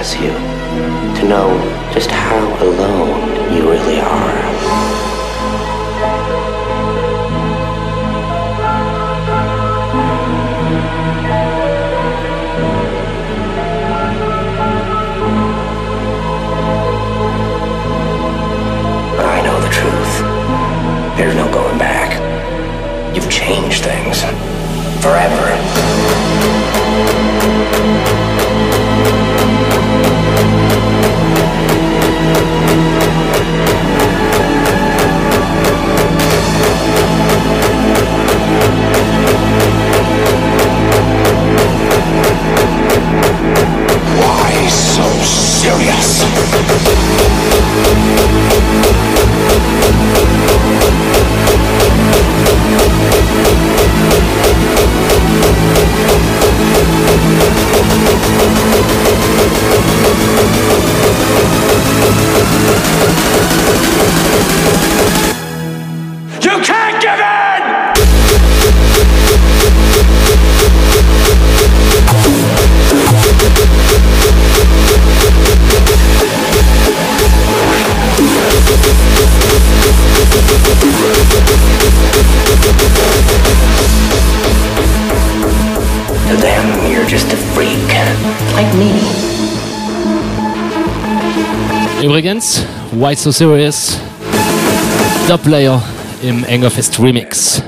you, to know just how alone you really are. I know the truth. There's no going back. You've changed things. Forever. Why so serious? To them, you're just a freak. Like me. Übrigens, Why So Serious, Tha Playah im Angerfist Remix.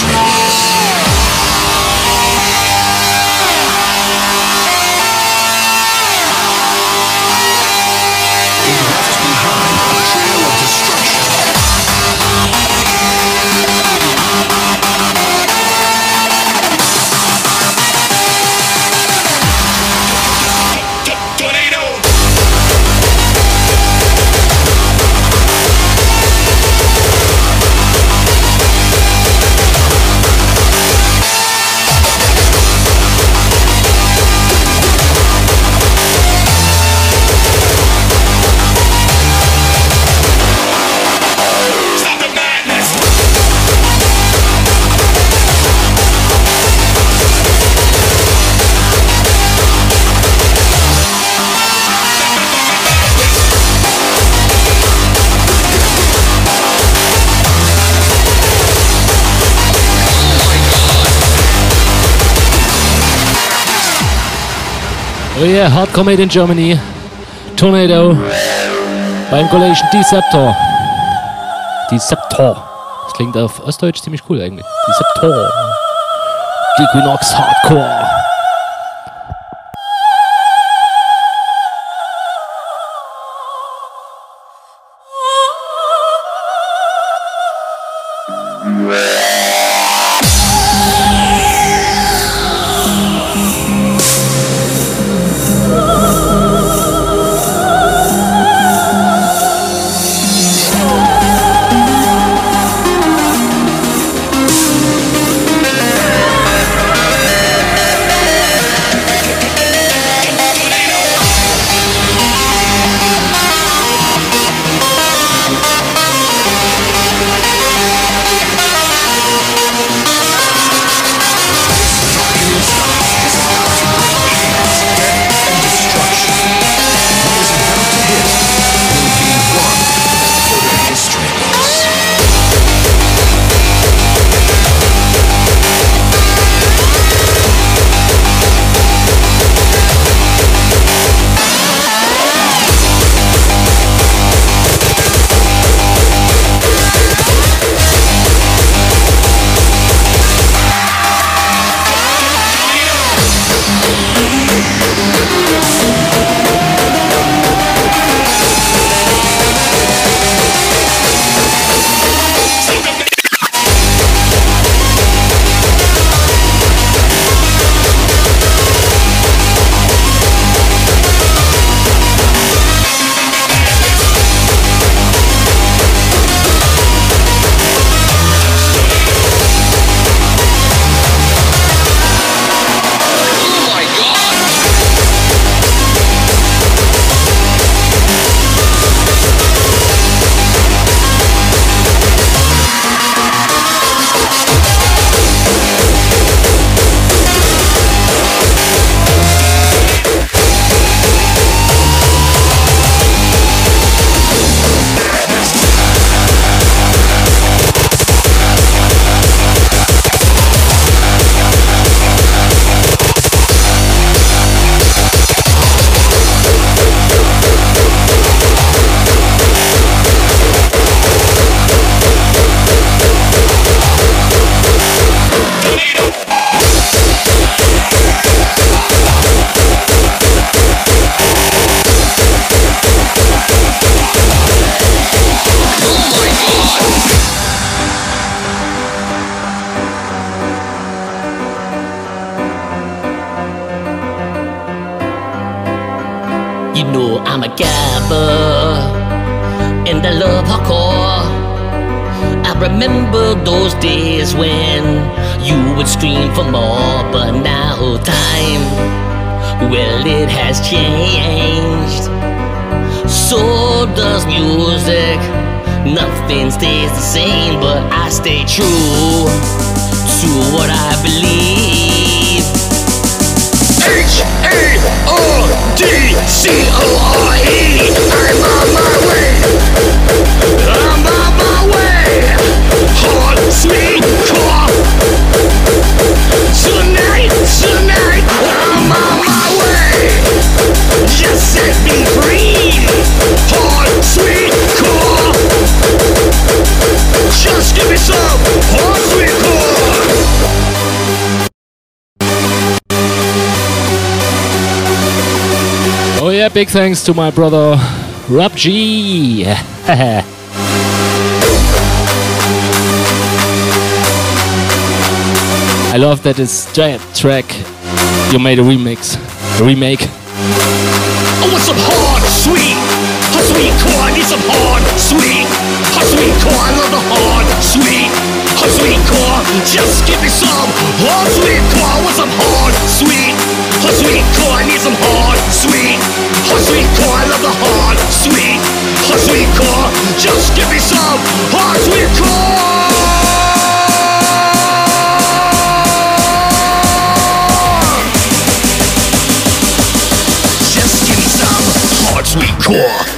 For Oh yeah, Hardcore Made in Germany. Tornado. Beim Collation Deceptor. Deceptor. Das klingt auf Ostdeutsch ziemlich cool eigentlich. Deceptor. Equinox Hardcore. Big thanks to my brother Rob Gee. I love that this giant track you made a remix, a remake. Oh, I want some hard, sweet, hot sweet core. I need some hard, sweet, hot sweet core. I love the hard, sweet, hot sweet core. Just give me some hard, sweet core. I want some hard, sweet, hot sweet core. I need some hard, sweet, sweet core. I love the hard, sweet, hot sweet core. Just give me some hard, sweet core. Just give me some hard, sweet core.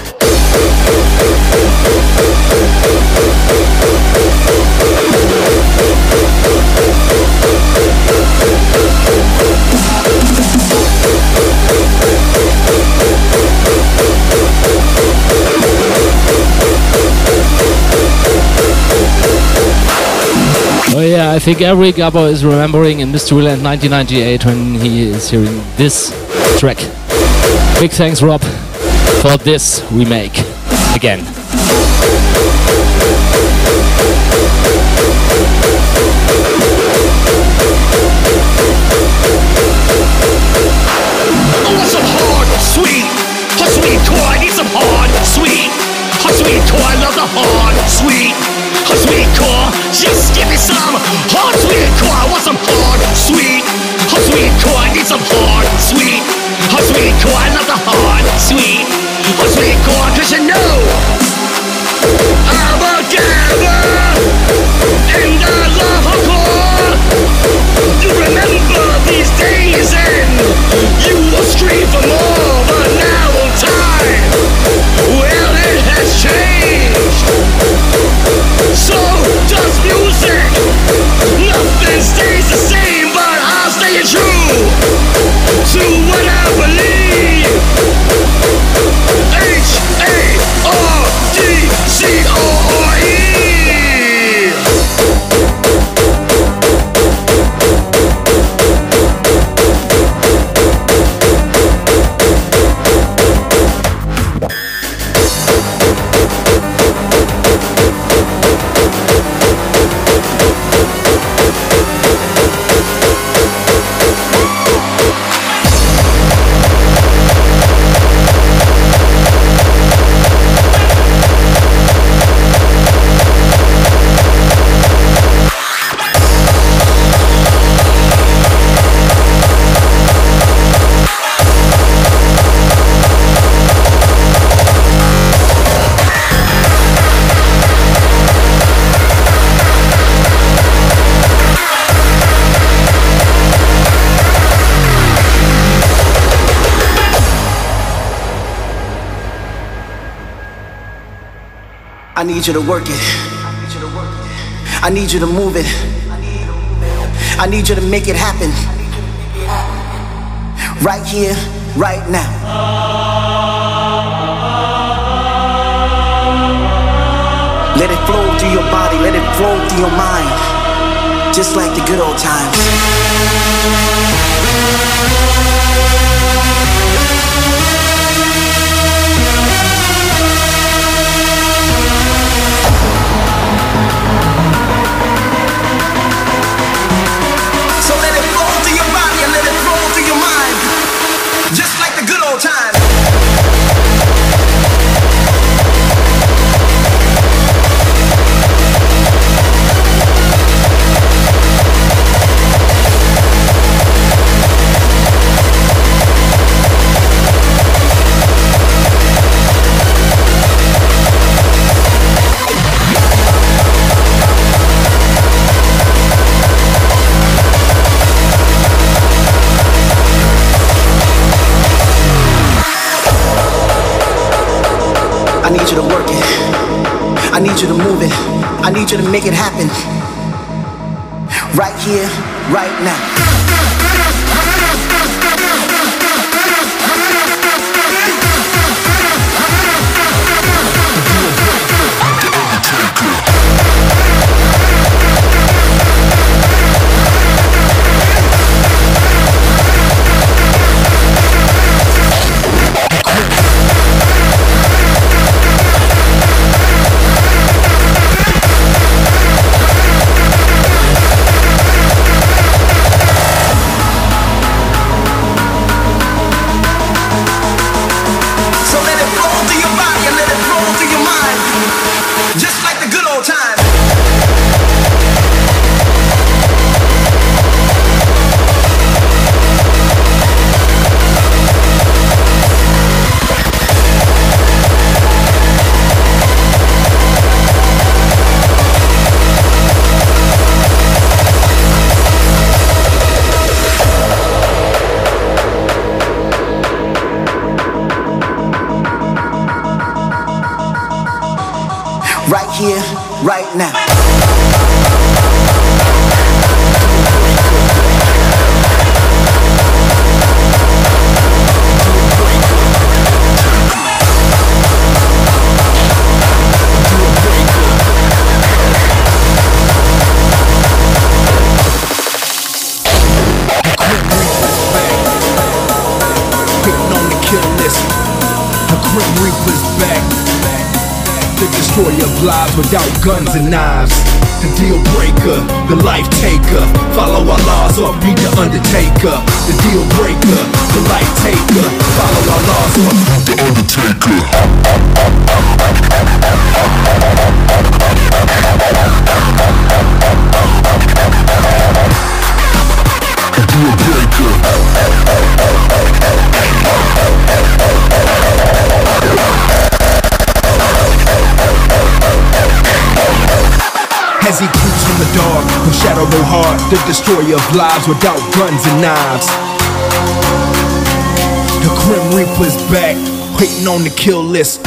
Oh yeah, I think every Gabbo is remembering in Mysteryland 1998 when he is hearing this track. Big thanks, Rob, for this remake again. Oh, hard, sweet, hot sweet. I love the hard, sweet, hot sweet core. Just give me some hard, sweet core. I want some hard, sweet, hot sweet core. I need some hard, sweet, hot sweet. I love the hard, sweet, hot sweet core. Cause you know I'm a gambler and I love hardcore. You remember these days and you will scream for more, need you to work it. I need you to move it. I need you to make it happen. Right here, right now. Let it flow through your body, let it flow through your mind. Just like the good old times. You to move it. I need you to make it happen. Right here, right now. Lives without guns and knives. The Grim Reaper's back, waiting on the kill list.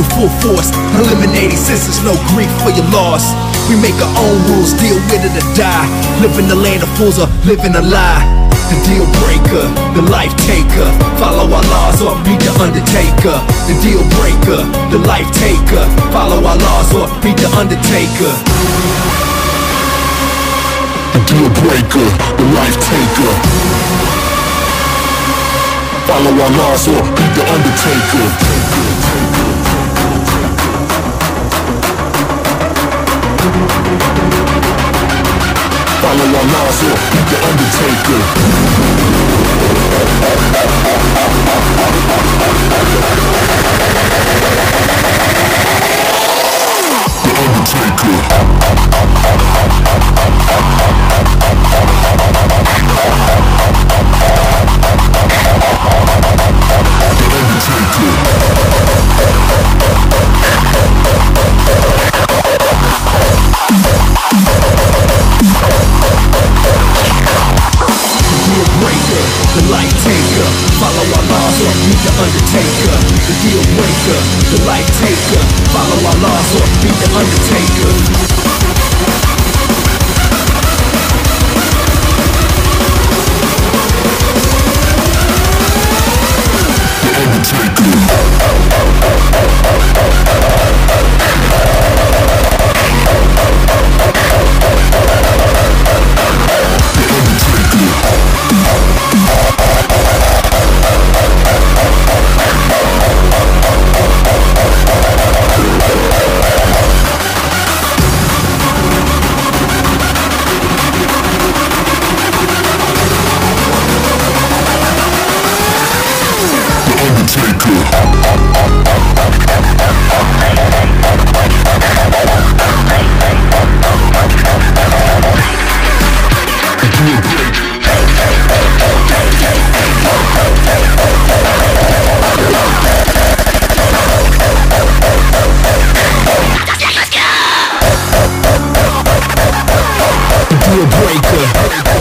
With full force, eliminating senses, no grief for your loss. We make our own rules, deal with it or die. Live in the land of fools or live in a lie. The deal breaker, the life taker. Follow our laws or meet the undertaker. The deal breaker, the life taker. Follow our laws or meet the undertaker. The deal breaker, the life taker. Follow our laws or meet the undertaker. Follow our or meet the undertaker. The undertaker. The undertaker. The light taker. Follow our laws or meet the undertaker. The deal breaker, the life taker. Follow our laws or meet the undertaker. Deal breaker.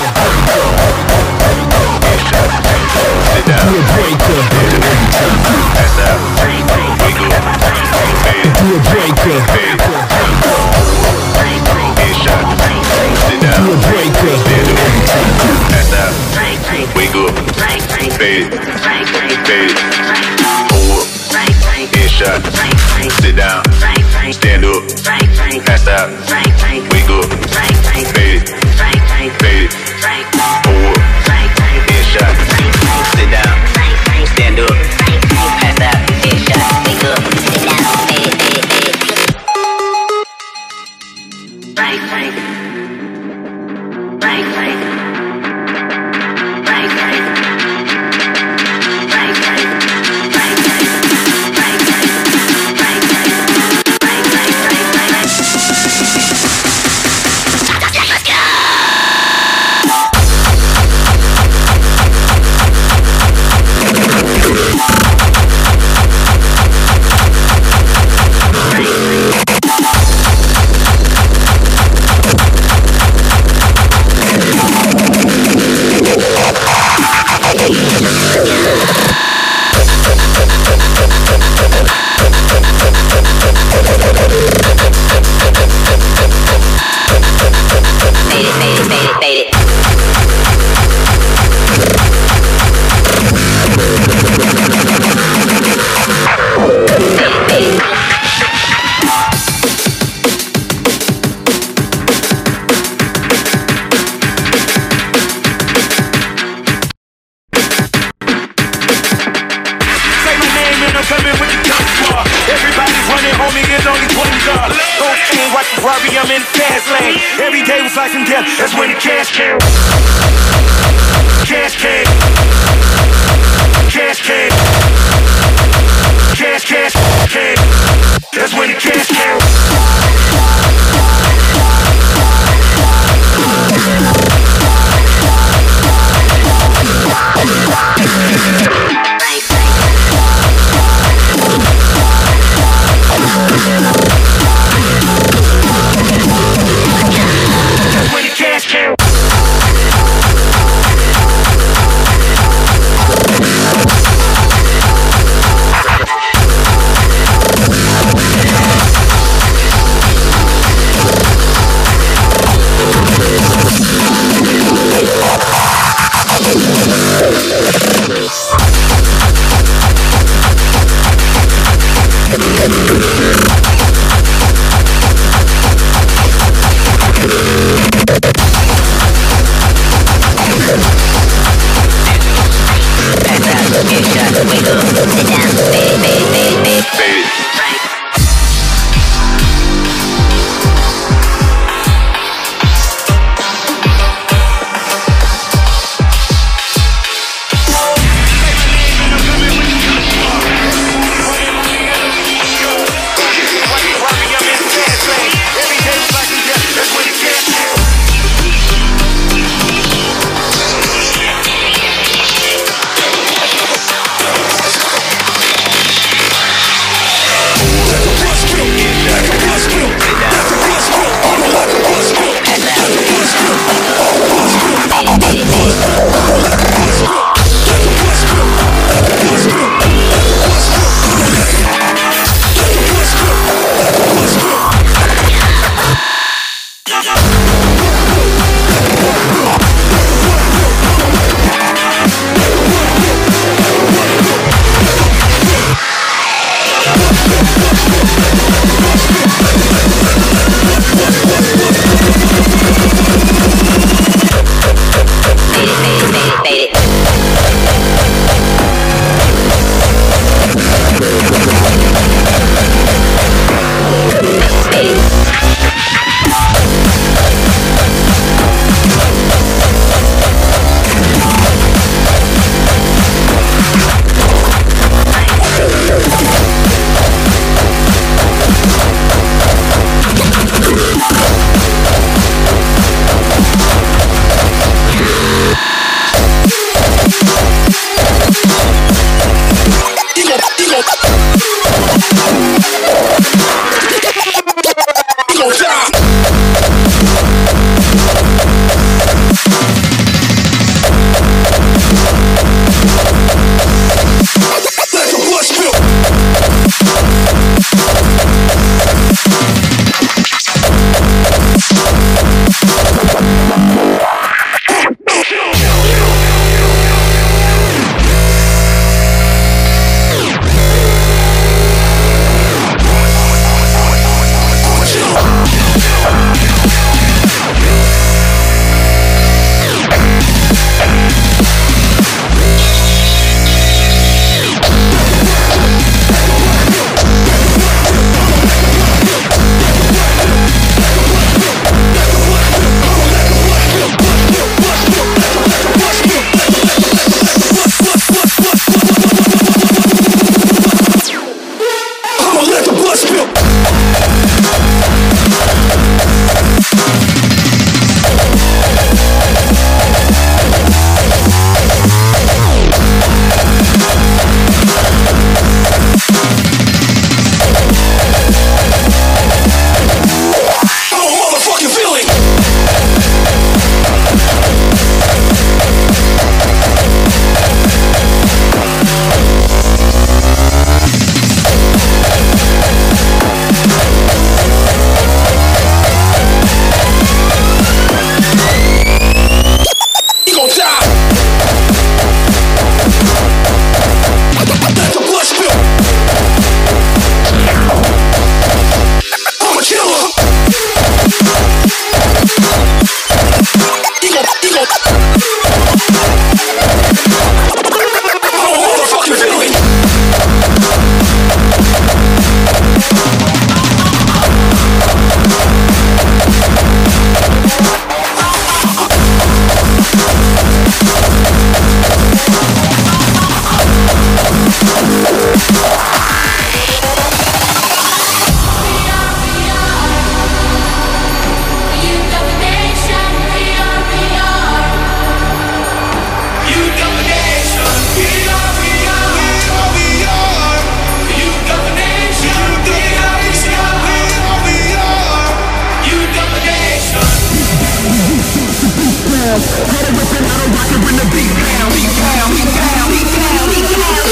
A the beat pound, beat pound, beat pound, beat pound, beat pound.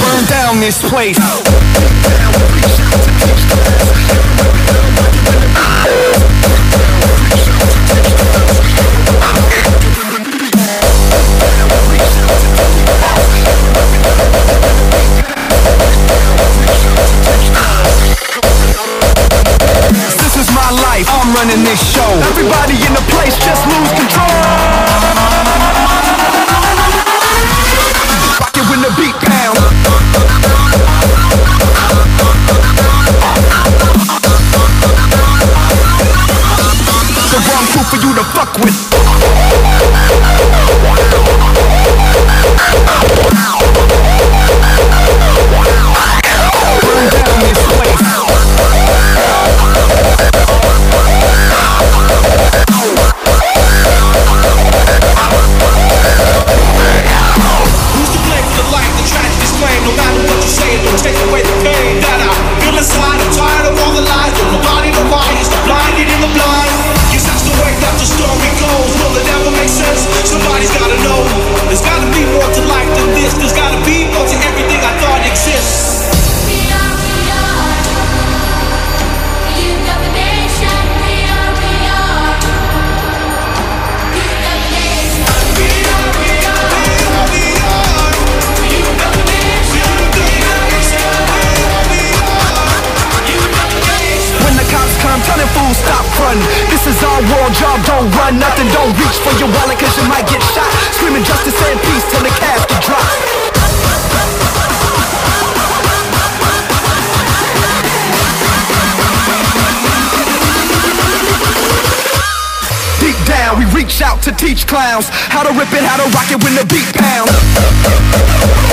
Burn down this place. I'm running this show. Everybody in the place just lose control. Rock it when the beat down. The wrong crew for you to fuck with. teach clowns How to rip it, how to rock it when the beat pounds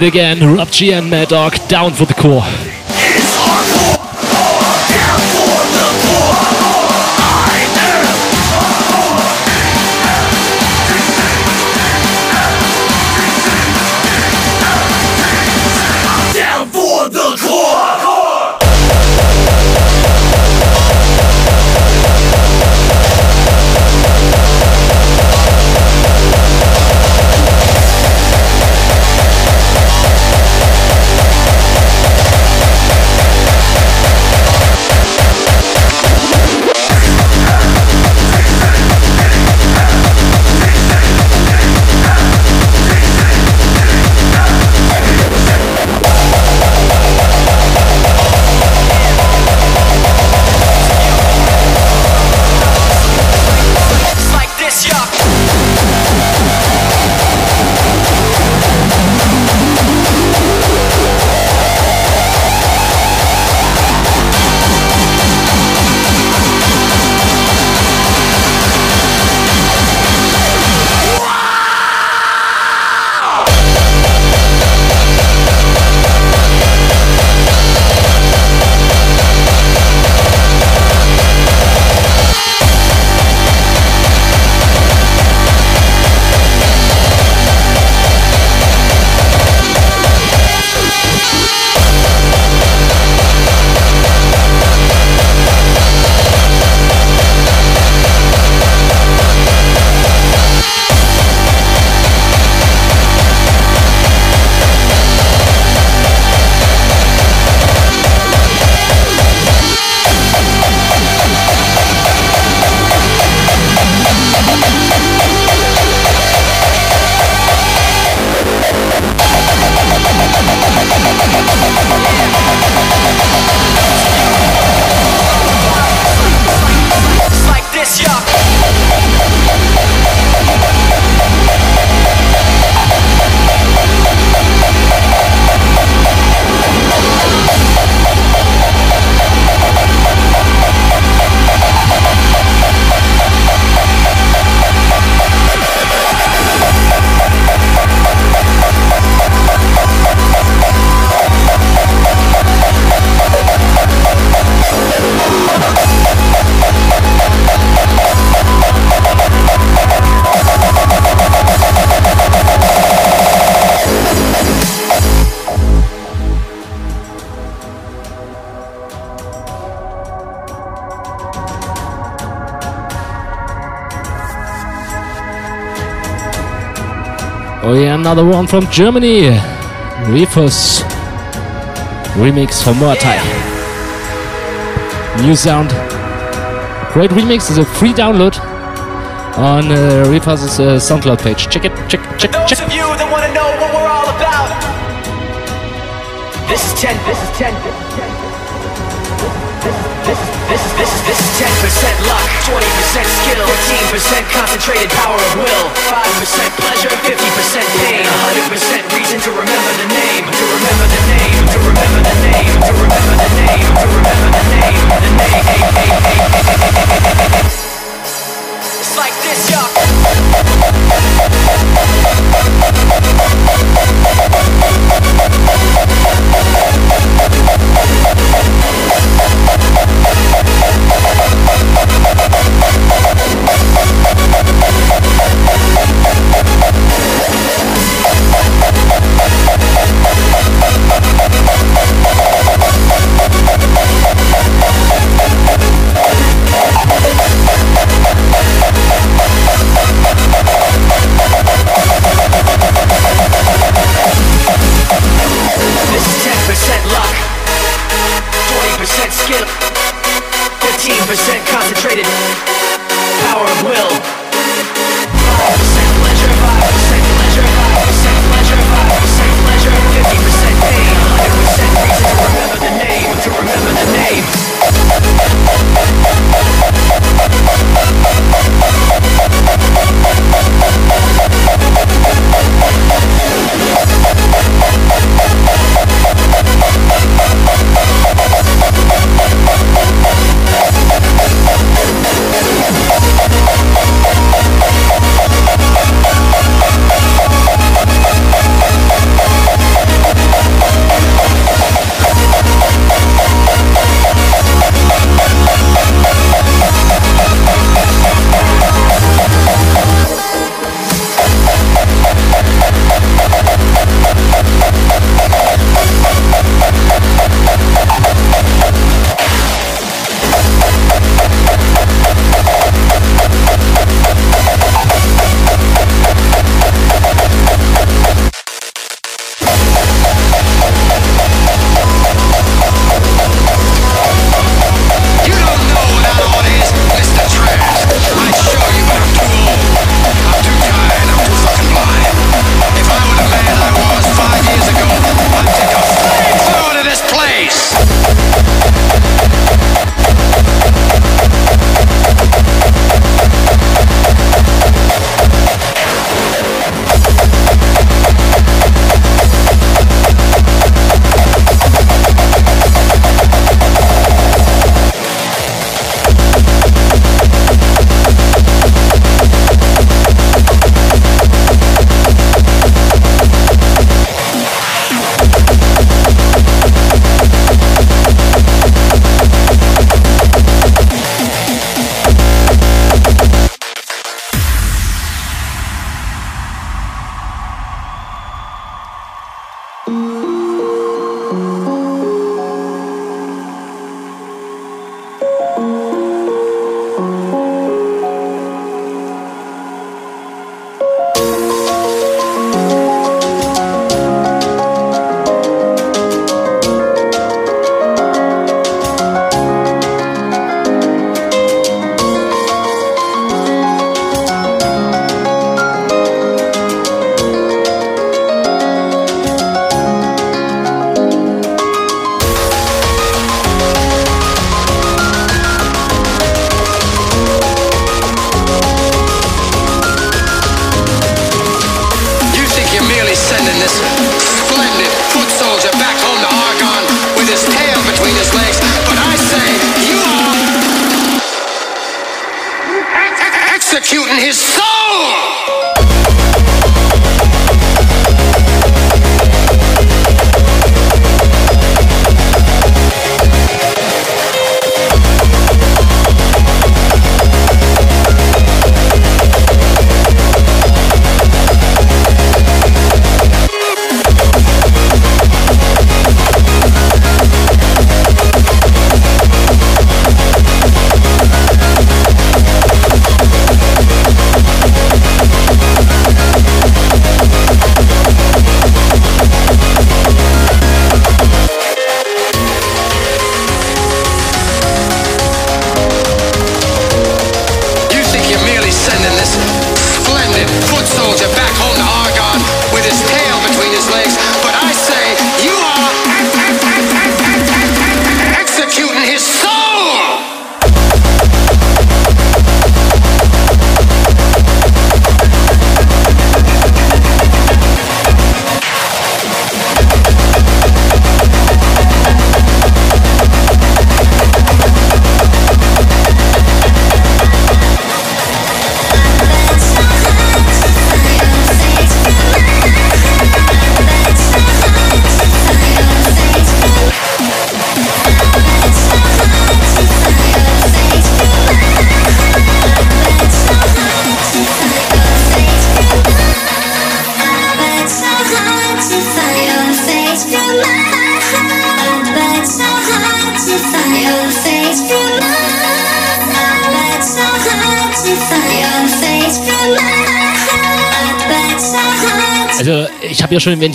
And again, Rob and Mad Dog down for the core. Another one from Germany. Re-Fuzz remix for Maotaii. New sound. Great remix is a free download on uh, Re-Fuzz' uh, SoundCloud page. Check it, check, check, Those check. of you that want to know what we're all about. This is 10, this is 10, this is 10. This is, this is, this is, this is 10% luck, 20% skill, 15% concentrated power of will, 5% pleasure, 50% pain, 100% reason to remember the name, to remember the name, to remember the name, to remember the name, to remember the name, the name. It's like this, y'all. This is 10% luck, 20% skill, 15% concentrated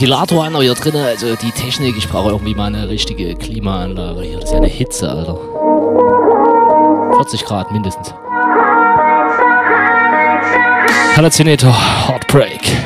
Ventilator an, hier drin, also die Technik, ich brauche irgendwie mal eine richtige Klimaanlage. Hier, ist ja eine Hitze, Alter. 40 Grad mindestens. Hallucinator, Heartbreak.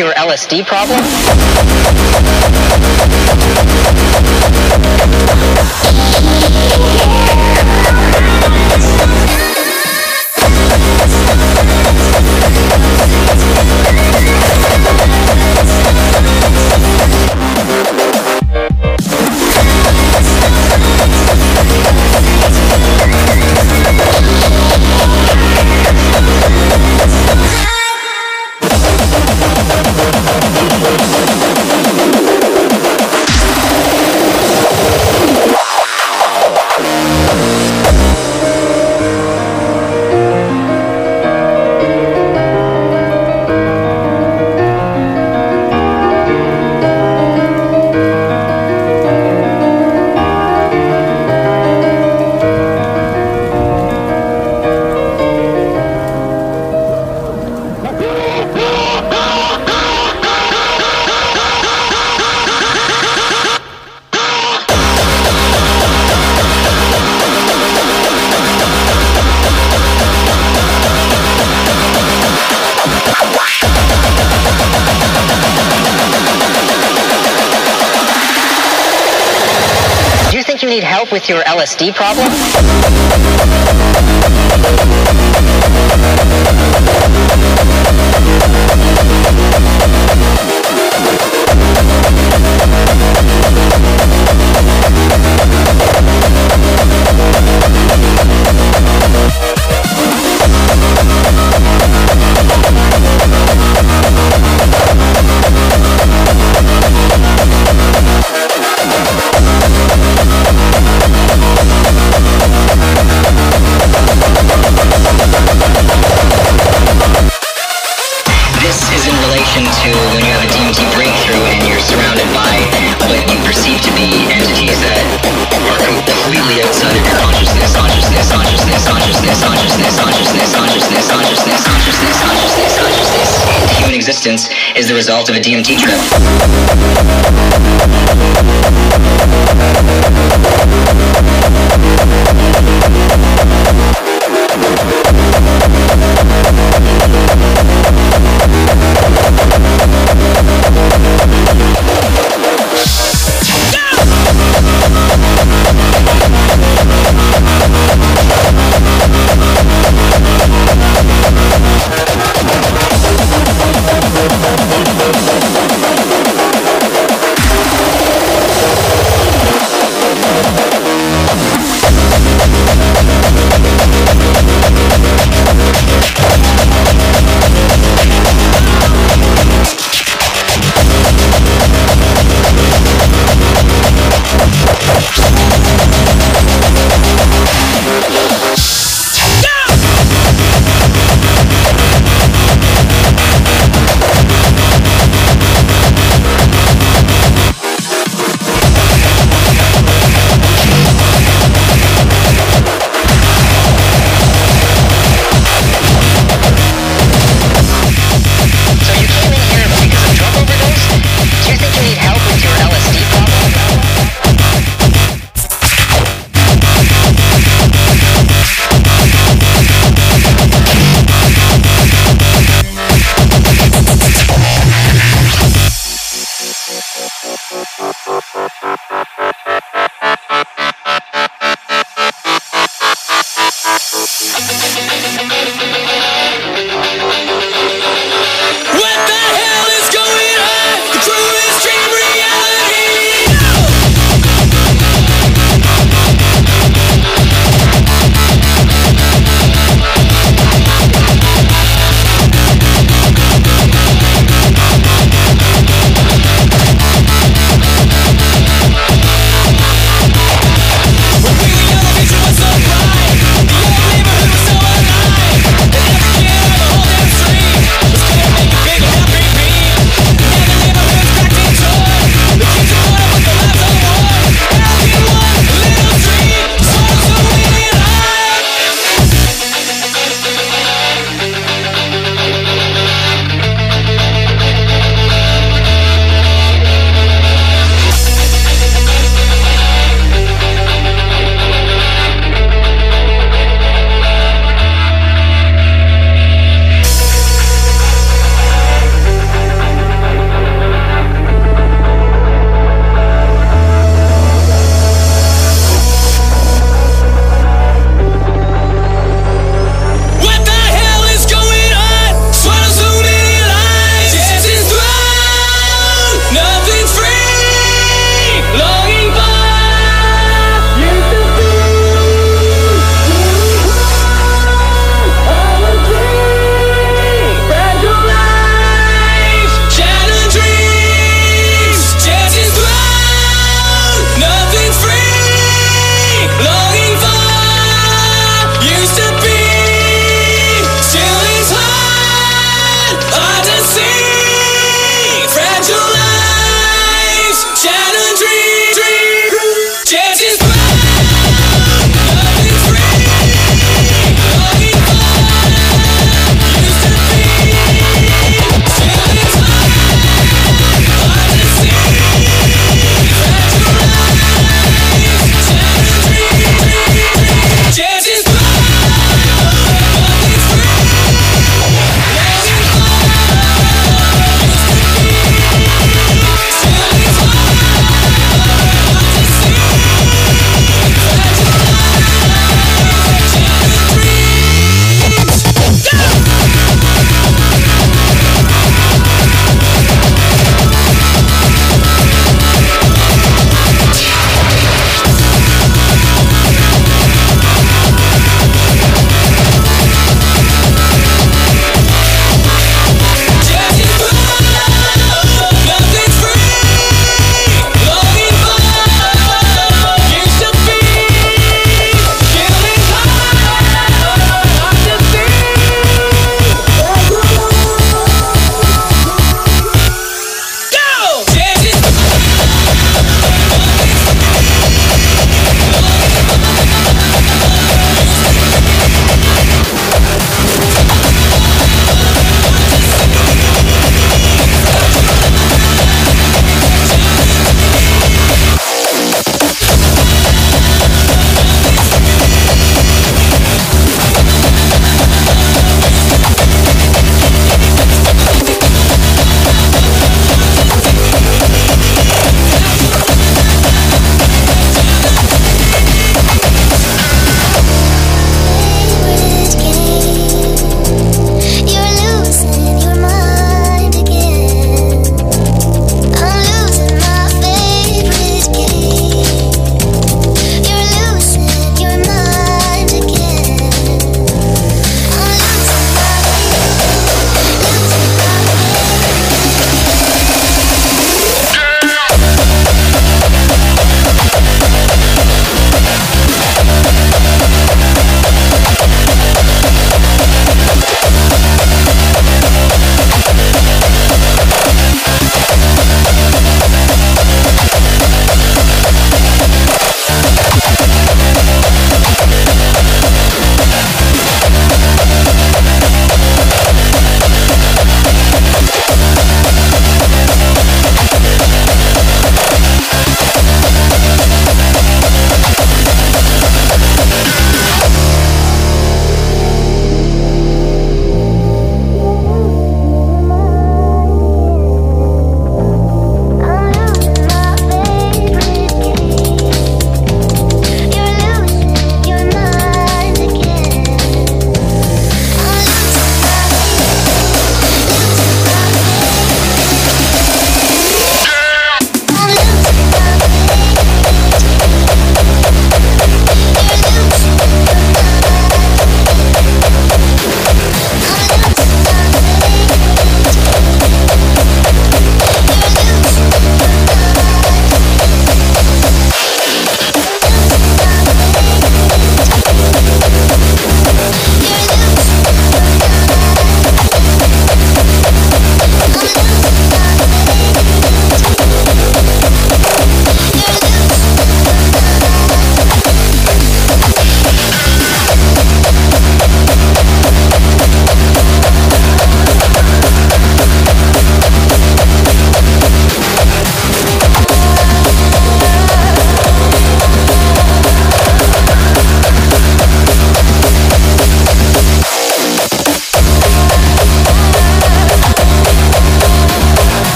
Your LSD problem? LSD problem? DMT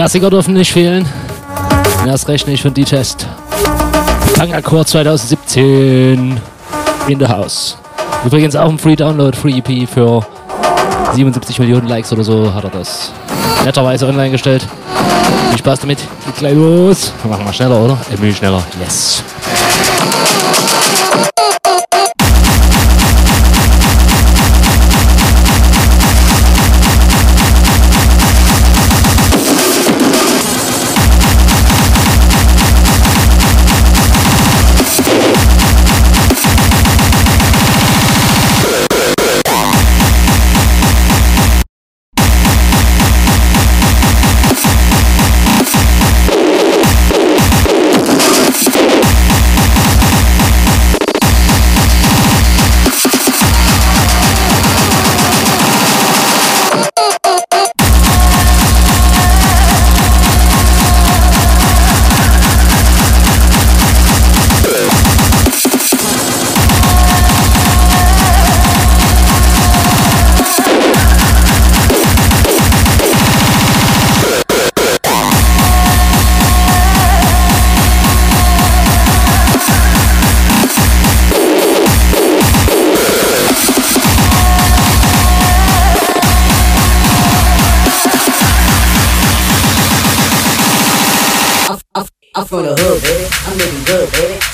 Klassiker dürfen nicht fehlen. Das rechne ich von D-Test. Fangakkord 2017 in the House. Übrigens auch ein Free Download, Free EP für 77 Millionen Likes oder so hat er das netterweise online gestellt. Viel Spaß damit. Geht gleich los. Machen wir schneller, oder? Emil schneller. Yes.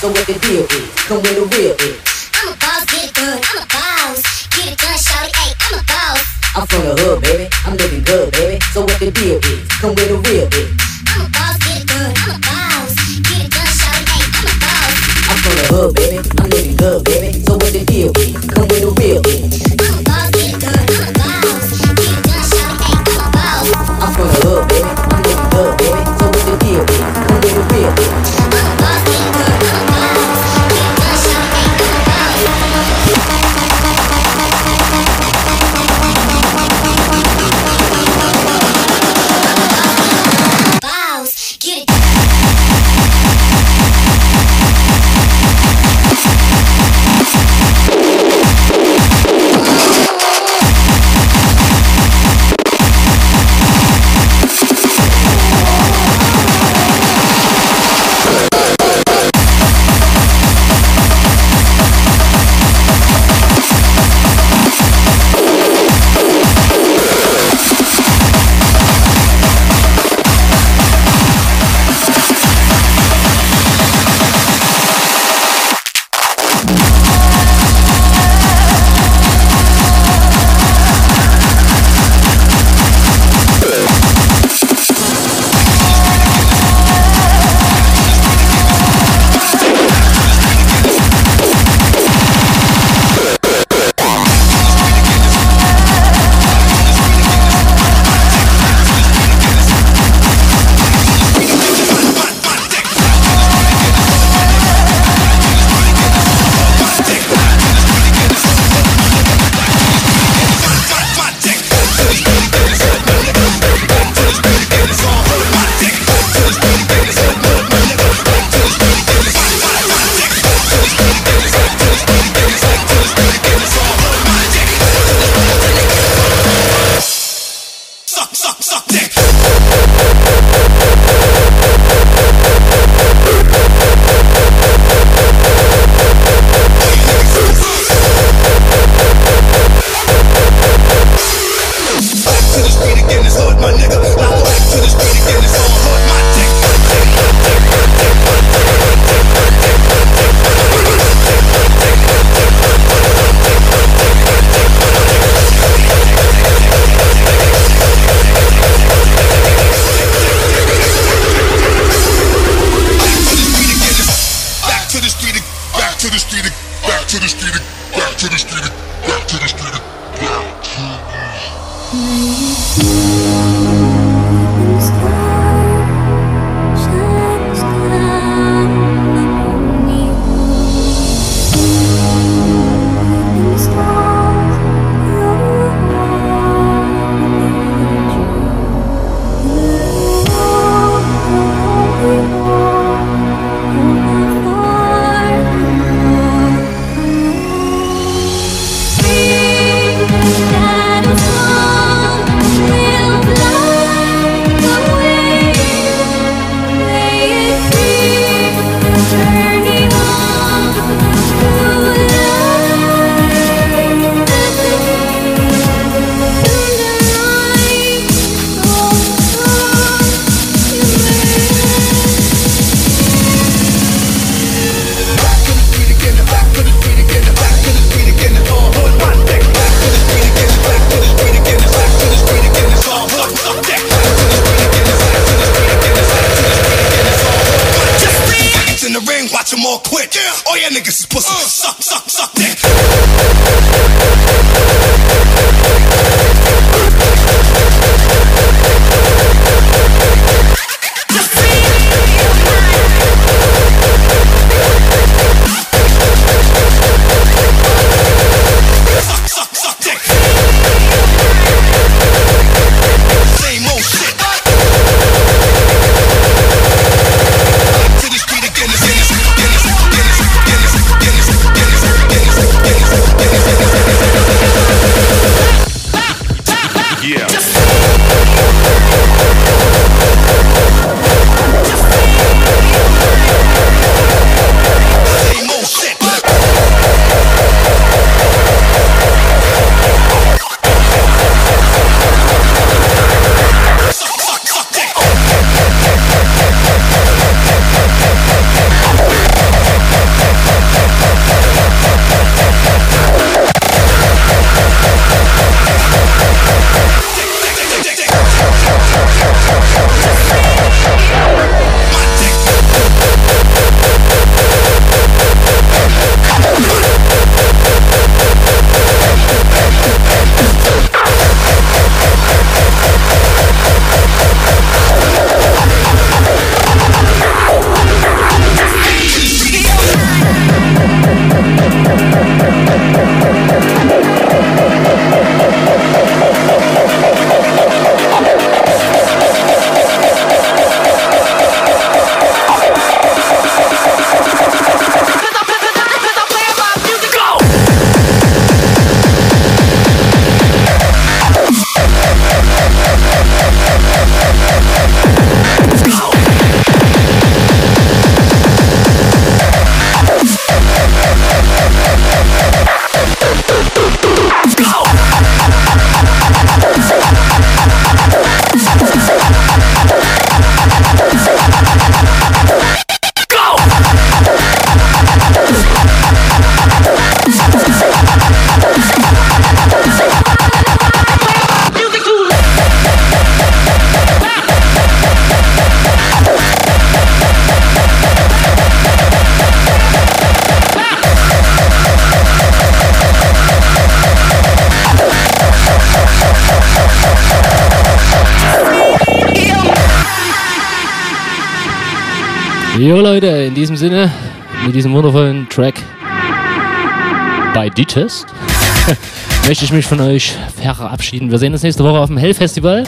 come with the deal is, come with the real. Wundervollen Track bei Ditest, möchte ich mich von euch verabschieden. Wir sehen uns nächste Woche auf dem Hell-Festival.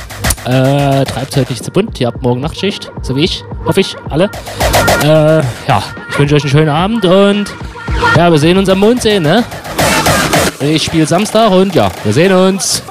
Äh, treibt heute nicht zu bunt. Ihr habt morgen Nachtschicht, so wie ich. Hoffe ich, alle. Äh, ja, ich wünsche euch einen schönen Abend und ja, wir sehen uns am Mondsee, ne? Ich spiele Samstag und ja, wir sehen uns.